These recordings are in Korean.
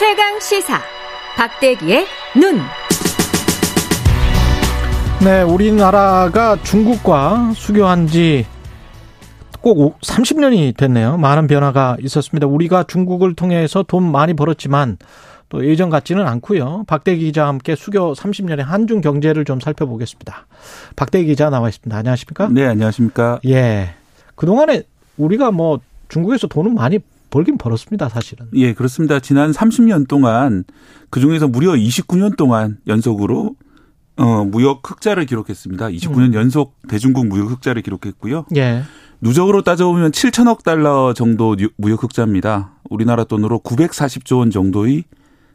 최강 시사 박대기의 눈. 네, 우리나라가 중국과 수교한 지 꼭 30년이 됐네요. 많은 변화가 있었습니다. 우리가 중국을 통해서 돈 많이 벌었지만 또 예전 같지는 않고요. 박대기 기자와 함께 수교 30년의 한중 경제를 좀 살펴보겠습니다. 박대기 기자 나와 있습니다. 안녕하십니까? 네, 안녕하십니까? 예. 그동안에 우리가 뭐 중국에서 돈은 많이 벌긴 벌었습니다, 사실은. 예, 그렇습니다. 지난 30년 동안 그 중에서 무려 29년 동안 연속으로 어, 무역 흑자를 기록했습니다. 29년 음. 연속 대중국 무역 흑자를 기록했고요. 예. 누적으로 따져보면 7천억 달러 정도 무역 흑자입니다. 우리나라 돈으로 940조 원 정도의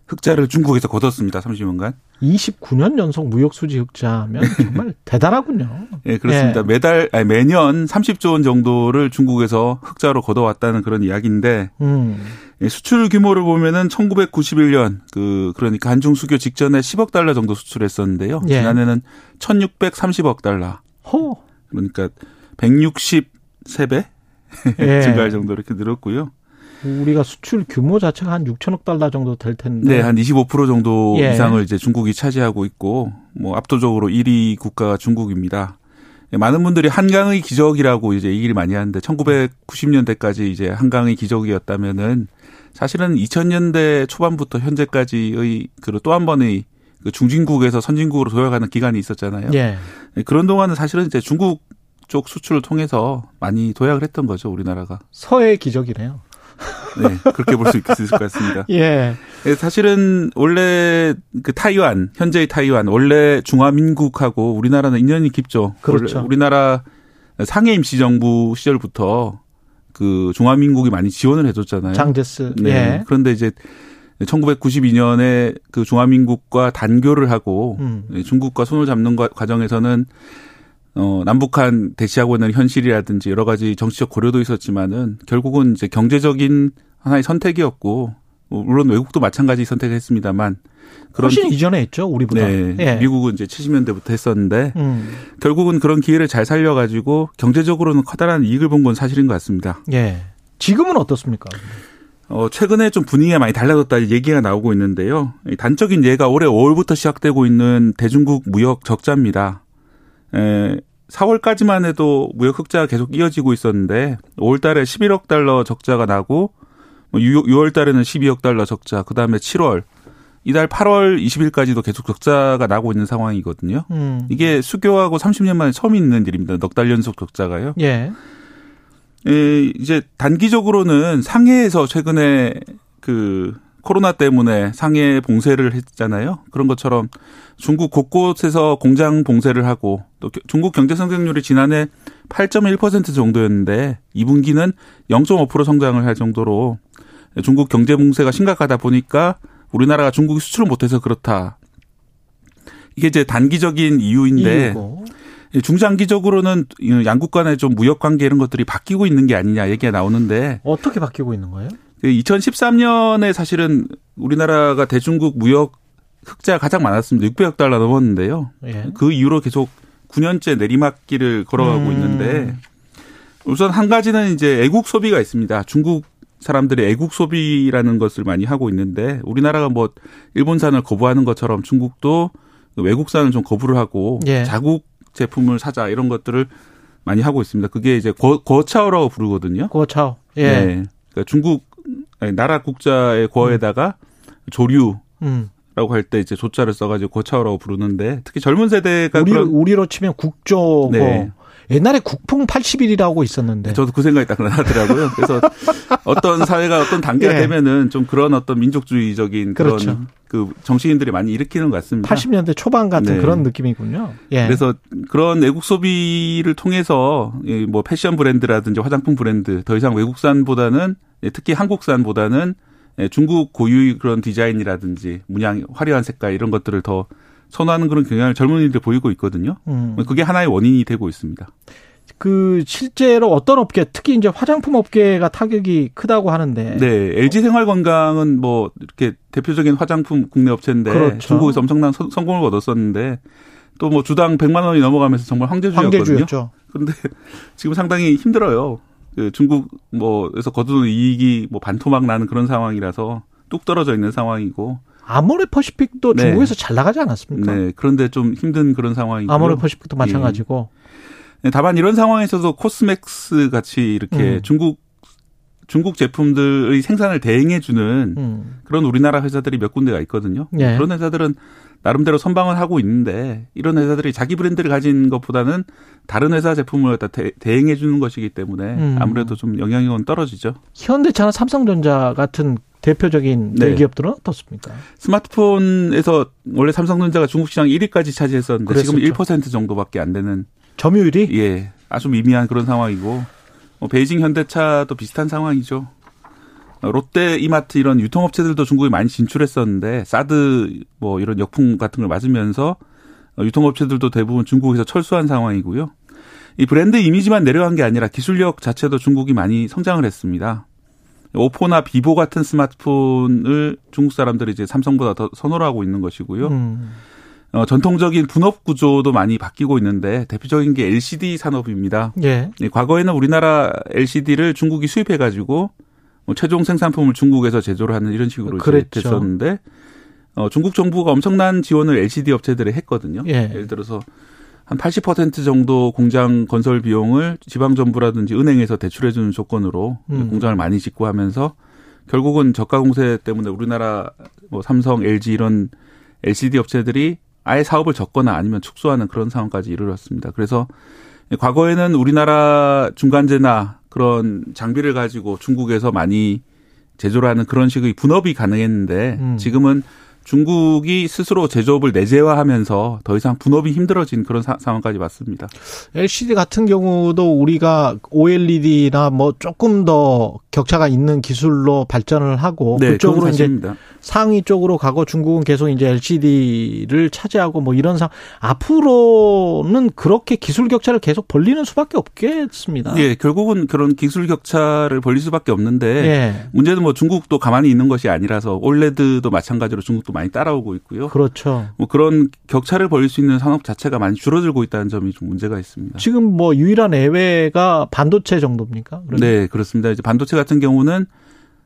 흑자를 중국에서 거뒀습니다. 30년간. 29년 연속 무역 수지 흑자면 정말 대단하군요. 네, 그렇습니다. 예. 매달 아니, 매년 30조 원 정도를 중국에서 흑자로 거둬왔다는 그런 이야기인데 음. 예, 수출 규모를 보면은 1991년 그 그러니까 한중 수교 직전에 10억 달러 정도 수출했었는데요. 예. 지난해는 1,630억 달러. 호. 그러니까 163배 예. 증가할 정도로 이렇게 늘었고요. 우리가 수출 규모 자체가 한 6천억 달러 정도 될 텐데. 네, 한 25% 정도 예. 이상을 이제 중국이 차지하고 있고, 뭐 압도적으로 1위 국가가 중국입니다. 예, 많은 분들이 한강의 기적이라고 이제 얘기를 많이 하는데 1990년대까지 이제 한강의 기적이었다면은 사실은 2000년대 초반부터 현재까지의 그 또 한 번의 그 중진국에서 선진국으로 도약하는 기간이 있었잖아요. 예. 예. 그런 동안은 사실은 이제 중국 쪽 수출을 통해서 많이 도약을 했던 거죠, 우리나라가. 서해 기적이네요. 네, 그렇게 볼 수 있을 것 같습니다. 예. 네, 사실은 원래 그 타이완, 현재의 타이완, 원래 중화민국하고 우리나라는 인연이 깊죠. 그렇죠. 우리나라 상해 임시정부 시절부터 그 중화민국이 많이 지원을 해줬잖아요. 장제스. 네. 예. 그런데 이제 1992년에 그 중화민국과 단교를 하고 음. 중국과 손을 잡는 과정에서는 어, 남북한 대치하고 있는 현실이라든지 여러 가지 정치적 고려도 있었지만은 결국은 이제 경제적인 하나의 선택이었고 뭐 물론 외국도 마찬가지 선택했습니다만 그런 훨씬 이전에 했죠 우리보다. 네, 예. 미국은 이제 70년대부터 했었는데 음. 결국은 그런 기회를 잘 살려가지고 경제적으로는 커다란 이익을 본 건 사실인 것 같습니다. 예. 지금은 어떻습니까? 어, 최근에 좀 분위기가 많이 달라졌다 얘기가 나오고 있는데요. 단적인 예가 올해 5월부터 시작되고 있는 대중국 무역 적자입니다. 에, 4월까지만 해도 무역 흑자가 계속 이어지고 있었는데 5월 달에 11억 달러 적자가 나고 6월 뭐 달에는 12억 달러 적자, 그다음에 7월 이달 8월 20일까지도 계속 적자가 나고 있는 상황이거든요. 음. 이게 수교하고 30년 만에 처음 있는 일입니다. 넉 달 연속 적자가요. 예. 에, 이제 단기적으로는 상해에서 최근에 그 코로나 때문에 상해 봉쇄를 했잖아요. 그런 것처럼 중국 곳곳에서 공장 봉쇄를 하고 또 중국 경제 성장률이 지난해 8.1% 정도였는데 2분기는 0.5% 성장을 할 정도로 중국 경제 봉쇄가 심각하다 보니까 우리나라가 중국이 수출을 못해서 그렇다. 이게 이제 단기적인 이유인데 이유고. 중장기적으로는 양국 간의 좀 무역 관계 이런 것들이 바뀌고 있는 게 아니냐 얘기가 나오는데 어떻게 바뀌고 있는 거예요? 2013년에 그 사실은 우리나라가 대중국 무역 흑자가 가장 많았습니다. 600억 달러 넘었는데요. 예. 그 이후로 계속 9년째 내리막길을 걸어가고 음. 있는데 우선 한 가지는 이제 애국 소비가 있습니다. 중국 사람들이 애국 소비라는 것을 많이 하고 있는데 우리나라가 뭐 일본산을 거부하는 것처럼 중국도 외국산을 좀 거부를 하고 예. 자국 제품을 사자 이런 것들을 많이 하고 있습니다. 그게 이제 고, 고차오라고 부르거든요. 고차오. 예. 네. 그러니까 중국 나라 국자의 고에다가 조류 음. 라고 할 때 이제 조자를 써가지고 고차오라고 부르는데 특히 젊은 세대가 우리, 그런 우리로 치면 국조 네. 뭐 옛날에 국풍 80일이라고 있었는데 저도 그 생각이 딱 나더라고요. 그래서 어떤 사회가 어떤 단계가 네. 되면은 좀 그런 어떤 민족주의적인 그런 그렇죠. 그 정치인들이 많이 일으키는 것 같습니다. 80년대 초반 같은 네. 그런 느낌이군요. 예. 그래서 그런 외국 소비를 통해서 뭐 패션 브랜드라든지 화장품 브랜드 더 이상 외국산보다는 특히 한국산보다는 예, 중국 고유의 그런 디자인이라든지 문양 화려한 색깔 이런 것들을 더 선호하는 그런 경향을 젊은이들 보이고 있거든요. 음. 그게 하나의 원인이 되고 있습니다. 그 실제로 어떤 업계 특히 이제 화장품 업계가 타격이 크다고 하는데 네 LG 생활건강은 뭐 이렇게 대표적인 화장품 국내 업체인데 그렇죠. 중국에서 엄청난 서, 성공을 거뒀었는데 또 뭐 주당 100만 원이 넘어가면서 정말 황제주였거든요. 그런데 지금 상당히 힘들어요. 그 중국 뭐에서 거두는 이익이 뭐 반토막 나는 그런 상황이라서 또뚝 떨어져 있는 상황이고 아모레 퍼시픽도 네. 중국에서 잘 나가지 않았습니까? 네 그런데 좀 힘든 그런 상황이고 아모레 퍼시픽도 마찬가지고. 네, 다만 이런 상황에서도 코스맥스 같이 이렇게 음. 중국 중국 제품들의 생산을 대행해 주는 음. 그런 우리나라 회사들이 몇 군데가 있거든요. 예. 그런 회사들은 나름대로 선방을 하고 있는데 이런 회사들이 자기 브랜드를 가진 것보다는 다른 회사 제품을 대, 대행해 주는 것이기 때문에 음. 아무래도 좀 영향력은 떨어지죠. 현대차나 삼성전자 같은 대표적인 네. 대기업들은 어떻습니까? 스마트폰에서 원래 삼성전자가 중국 시장 1위까지 차지했었는데 지금 그랬었죠. 1% 정도밖에 안 되는 점유율이 예 아주 미미한 그런 상황이고 뭐 베이징 현대차도 비슷한 상황이죠. 어, 롯데 이마트 이런 유통업체들도 중국에 많이 진출했었는데 사드 뭐 이런 역풍 같은 걸 맞으면서 어, 유통업체들도 대부분 중국에서 철수한 상황이고요. 이 브랜드 이미지만 내려간 게 아니라 기술력 자체도 중국이 많이 성장을 했습니다. 오포나 비보 같은 스마트폰을 중국 사람들이 이제 삼성보다 더 선호를 하고 있는 것이고요. 음. 어, 전통적인 분업 구조도 많이 바뀌고 있는데 대표적인 게 LCD 산업입니다. 예. 예, 과거에는 우리나라 LCD를 중국이 수입해 가지고 뭐 최종 생산품을 중국에서 제조를 하는 이런 식으로 그랬죠. 됐었는데 어, 중국 정부가 엄청난 지원을 LCD 업체들에 했거든요. 예. 예를 들어서 한 80% 정도 공장 건설 비용을 지방 정부라든지 은행에서 대출해 주는 조건으로 음. 공장을 많이 짓고 하면서 결국은 저가 공세 때문에 우리나라 뭐 삼성, LG 이런 LCD 업체들이 아예 사업을 접거나 아니면 축소하는 그런 상황까지 이르렀습니다. 그래서 과거에는 우리나라 중간재나 그런 장비를 가지고 중국에서 많이 제조를 하는 그런 식의 분업이 가능했는데 음. 지금은 중국이 스스로 제조업을 내재화하면서 더 이상 분업이 힘들어진 그런 사- 상황까지 왔습니다. LCD 같은 경우도 우리가 OLED나 뭐 조금 더 격차가 있는 기술로 발전을 하고 네, 그쪽으로 이제. 상위 쪽으로 가고 중국은 계속 이제 LCD를 차지하고 뭐 이런 상 앞으로는 그렇게 기술 격차를 계속 벌리는 수밖에 없겠습니다. 예, 결국은 그런 기술 격차를 벌릴 수밖에 없는데 예. 문제는 뭐 중국도 가만히 있는 것이 아니라서 올레드도 마찬가지로 중국도 많이 따라오고 있고요. 그렇죠. 뭐 그런 격차를 벌릴 수 있는 산업 자체가 많이 줄어들고 있다는 점이 좀 문제가 있습니다. 지금 뭐 유일한 예외가 반도체 정도입니까? 그러면? 네, 그렇습니다. 이제 반도체 같은 경우는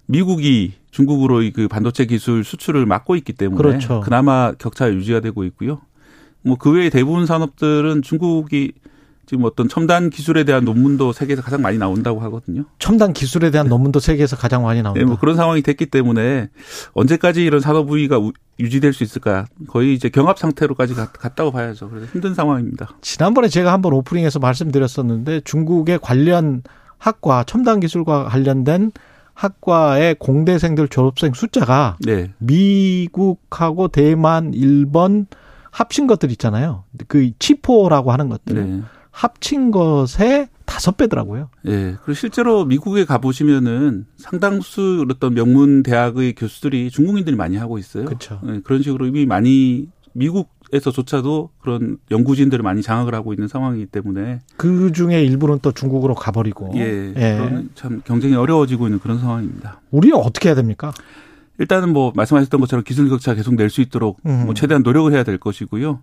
미국이 중국으로 그 반도체 기술 수출을 막고 있기 때문에 그렇죠. 그나마 격차가 유지가 되고 있고요. 뭐 그 외에 대부분 산업들은 중국이 지금 어떤 첨단 기술에 대한 논문도 세계에서 가장 많이 나온다고 하거든요. 첨단 기술에 대한 논문도 세계에서 가장 많이 나온다. 네, 뭐 그런 상황이 됐기 때문에 언제까지 이런 산업 부위가 우- 유지될 수 있을까? 거의 이제 경합 상태로까지 갔- 갔다고 봐야죠. 그래서 힘든 상황입니다. 지난번에 제가 한번 오프닝에서 말씀드렸었는데 중국의 관련 학과 첨단 기술과 관련된 학과의 공대생들 졸업생 숫자가 네, 미국하고 대만, 일본 합친 것들 있잖아요. 그 치포라고 하는 것들 네. 합친 것의 다섯 배더라고요. 예. 그리고 실제로 미국에 가보시면은 상당수 어떤 명문 대학의 교수들이 중국인들이 많이 하고 있어요. 그렇죠. 예, 그런 식으로 이미 많이 미국에서조차도 그런 연구진들을 많이 장악을 하고 있는 상황이기 때문에 그 중에 일부는 또 중국으로 가버리고. 예, 그런 참 경쟁이 어려워지고 있는 그런 상황입니다. 우리는 어떻게 해야 됩니까? 일단은 뭐 말씀하셨던 것처럼 기술 격차 계속 낼 수 있도록 음. 뭐 최대한 노력을 해야 될 것이고요.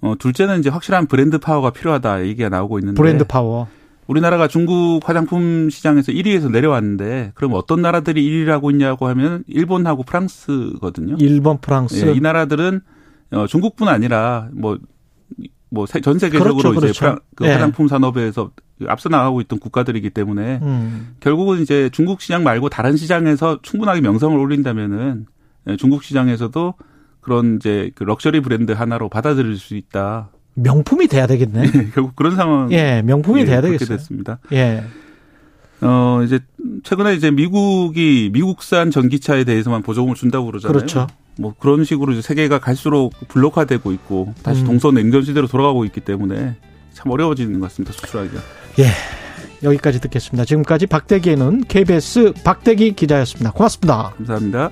어, 둘째는 이제 확실한 브랜드 파워가 필요하다 얘기가 나오고 있는데 브랜드 파워. 우리나라가 중국 화장품 시장에서 1위에서 내려왔는데 그럼 어떤 나라들이 1위를 하고 있냐고 하면 일본하고 프랑스거든요. 일본, 프랑스. 예, 이 나라들은 어, 중국뿐 아니라 뭐 뭐 전 세계적으로 그렇죠, 이제 그렇죠. 프랑, 그 예. 화장품 산업에서 앞서 나가고 있던 국가들이기 때문에 음. 결국은 이제 중국 시장 말고 다른 시장에서 충분하게 명성을 올린다면은 예, 중국 시장에서도 그런 이제 그 럭셔리 브랜드 하나로 받아들일 수 있다. 명품이 돼야 되겠네. 결국 그런 상황. 예, 명품이 예, 돼야 그렇게 되겠어요. 됐습니다. 예. 어 이제 최근에 이제 미국이 미국산 전기차에 대해서만 보조금을 준다고 그러잖아요. 그렇죠. 뭐 그런 식으로 이제 세계가 갈수록 블록화되고 있고 다시 음. 동서 냉전 시대로 돌아가고 있기 때문에 참 어려워지는 것 같습니다. 수출하기가. 여기까지 듣겠습니다. 지금까지 박대기에는 KBS 박대기 기자였습니다. 고맙습니다. 감사합니다.